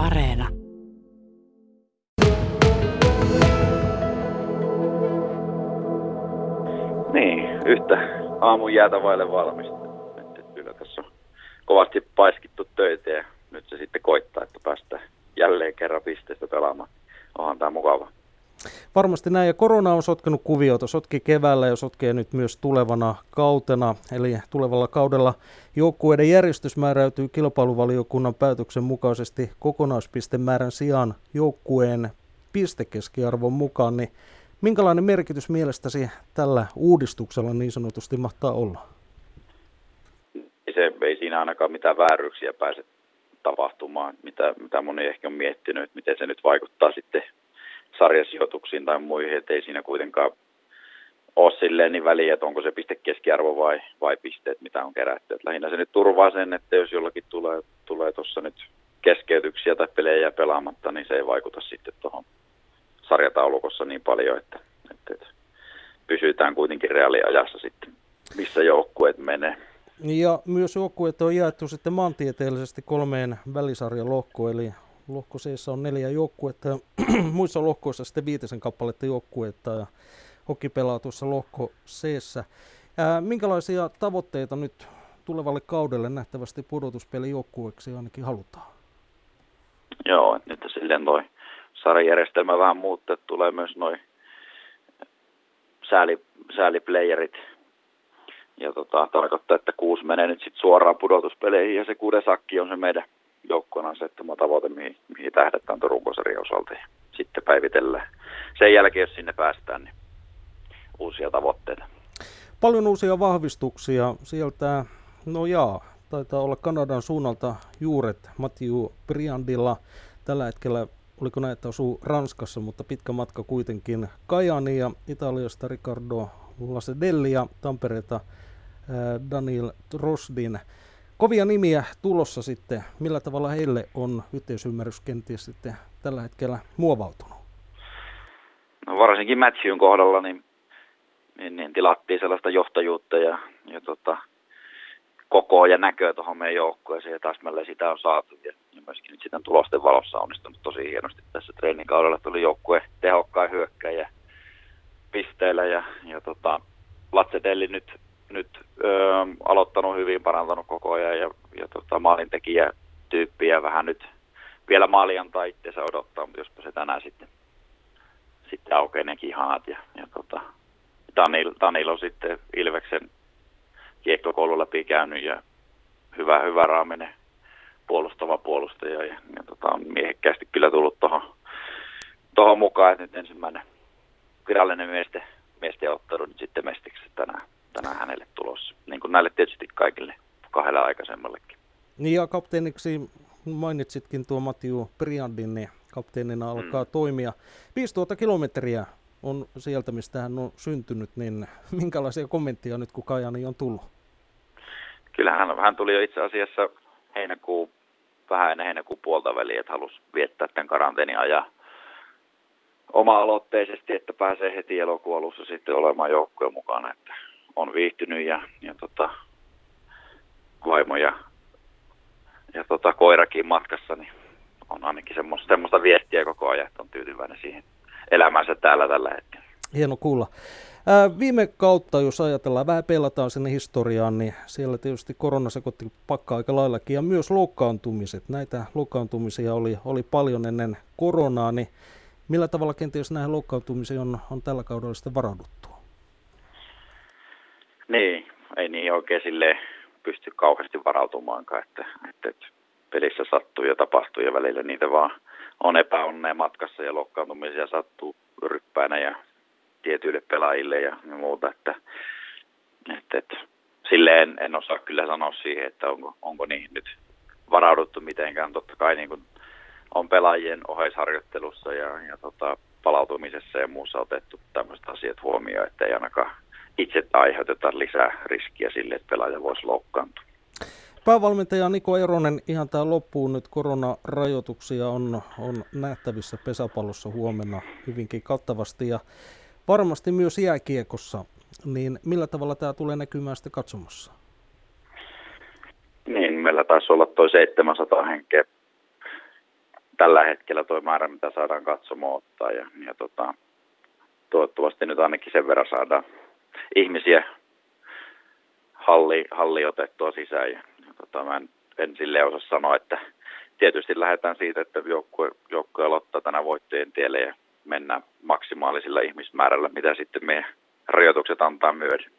Areena. Niin, yhtä aamun jäätä vaille valmista. Kyllä tässä on kovasti paiskittu töitä ja nyt se sitten koittaa, että päästään jälleen kerran pisteestä pelaamaan. Onhan tämä mukava. Varmasti näin, ja korona on sotkenut kuviota, sotki keväällä ja sotkee nyt myös tulevana kautena, eli tulevalla kaudella joukkueiden järjestys määräytyy kilpailuvaliokunnan päätöksen mukaisesti kokonaispistemäärän sijaan joukkueen pistekeskiarvon mukaan, niin minkälainen merkitys mielestäsi tällä uudistuksella niin sanotusti mahtaa olla? Se ei siinä ainakaan mitään vääryyksiä pääse tapahtumaan, mitä, mitä moni ehkä on miettinyt, että miten se nyt vaikuttaa sitten sarjasijoituksiin tai muihin, että ei siinä kuitenkaan ole silleen niin väliä, että onko se piste keskiarvo vai, vai pisteet, mitä on kerätty. Et lähinnä se nyt turvaa sen, että jos jollakin tulee, tulee tuossa nyt keskeytyksiä tai pelejä pelaamatta, niin se ei vaikuta sitten tuohon sarjataulukossa niin paljon, että, että, että pysytään kuitenkin reaaliajassa sitten, missä joukkueet menee. Ja myös joukkueet on jaettu sitten maantieteellisesti kolmeen välisarjan lohkoon, eli lohko C on neljä joukkuetta muissa lohkoissa sitten viitisen kappaletta joukkuetta ja hoki pelaa tuossa lohko C. Minkälaisia tavoitteita nyt tulevalle kaudelle nähtävästi pudotuspelijoukkueeksi ainakin halutaan? Joo, nyt silleen toi sarjajärjestelmä vähän muuttuu, että tulee myös noin sääli, sääliplayerit. Ja tota, tarkoittaa, että kuusi menee nyt sitten suoraan pudotuspeleihin ja se kuuden sakki on se meidän joukkueen asettama tavoite, mihin, mihin tähdätään Turun osalta ja sitten päivitellään. Sen jälkeen, jos sinne päästään, niin uusia tavoitteita. Paljon uusia vahvistuksia sieltä, no jaa, taitaa olla Kanadan suunnalta juuret Matthew Briandilla. Tällä hetkellä, oliko näin, että osuu Ranskassa, mutta pitkä matka kuitenkin Kajani ja Italiasta Ricardo Lasedelli ja Tampereelta Daniel Rosdin. Kovia nimiä tulossa sitten. Millä tavalla heille on yhteisymmärrys kenties sitten tällä hetkellä muovautunut? No varsinkin Matthewn kohdalla niin, niin, niin tilattiin sellaista johtajuutta ja, ja tota, kokoa ja näköä tuohon meidän joukkueeseen ja täsmälleen sitä on saatu. Ja, ja myöskin nyt sitten tulosten valossa on onnistunut tosi hienosti tässä treenikaudella. Tuli joukkue tehokkain hyökkäjä pisteillä ja, ja tota, Latsetelli nyt nyt ö, aloittanut hyvin, parantanut koko ajan ja, ja tota, maalintekijä tyyppiä vähän nyt vielä maaliantaa itseensä odottaa, mutta jospa se tänään sitten, sitten aukeaa ne kihanat ja, ja tota, Danil, Danil on sitten Ilveksen kiekkokoulun läpi käynyt ja hyvä, hyvä raaminen puolustava puolustaja ja, ja tota, on miehekkäästi kyllä tullut tuohon tohon mukaan, että nyt ensimmäinen virallinen miesten, miesten ottelu nyt sitten mestiksi tänään tänään hänelle tulossa, niin kuin näille tietysti kaikille kahdelle aikaisemmallekin. Niin ja kapteeniksi mainitsitkin tuo Matiu Priandin, niin kapteenina alkaa mm. toimia. 5000 kilometriä on sieltä, mistä hän on syntynyt, niin minkälaisia kommentteja nyt, kun Kajani on tullut? Kyllähän hän tuli jo itse asiassa heinäkuun, vähän ennen heinäkuun puolta väliä, että halusi viettää tämän karanteenin ajan oma-aloitteisesti, että pääsee heti elokuun alussa sitten olemaan joukkojen mukana. Että on viihtynyt ja, ja tota, vaimo ja, ja tota, koirakin matkassa, niin on ainakin semmoista, semmoista viestiä koko ajan, että on tyytyväinen siihen elämänsä täällä tällä hetkellä. Hieno kuulla. Ää, viime kautta, jos ajatellaan, vähän pelataan sinne historiaan, niin siellä tietysti korona sekoitti pakka aika laillakin ja myös loukkaantumiset. Näitä loukkaantumisia oli, oli paljon ennen koronaa, niin millä tavalla kenties näihin loukkaantumisiin on, on tällä kaudella sitten varauduttu? Niin, ei oikein sille pysty kauheasti varautumaankaan, että, että, että pelissä sattuu ja tapahtuu ja välillä niitä vaan on epäonnea matkassa ja loukkaantumisia sattuu ryppäänä ja tietyille pelaajille ja, muuta, että, että, että silleen en osaa kyllä sanoa siihen, että onko, onko niihin nyt varauduttu mitenkään. Totta kai niin kuin on pelaajien oheisharjoittelussa ja, ja tota, palautumisessa ja muussa otettu tämmöiset asiat huomioon, että ei ainakaan itse aiheuteta lisää riskiä sille, että pelaaja voisi loukkaantua. Päävalmentaja Niko Eronen, ihan tämä loppuun nyt koronarajoituksia on, on nähtävissä pesäpallossa huomenna hyvinkin kattavasti ja varmasti myös jääkiekossa. Niin millä tavalla tämä tulee näkymään sitten katsomassa? Niin, meillä taisi olla tuo 700 henkeä tällä hetkellä tuo määrä, mitä saadaan katsomaan ottaa. Ja, ja tota, toivottavasti nyt ainakin sen verran saadaan ihmisiä halli, halli otettua sisään. Ja, ja tota, mä en, en silleen osaa sanoa, että tietysti lähdetään siitä, että joukkue, joukkue aloittaa tänä voittojen tielle ja mennään maksimaalisilla ihmismäärällä, mitä sitten meidän rajoitukset antaa myöden.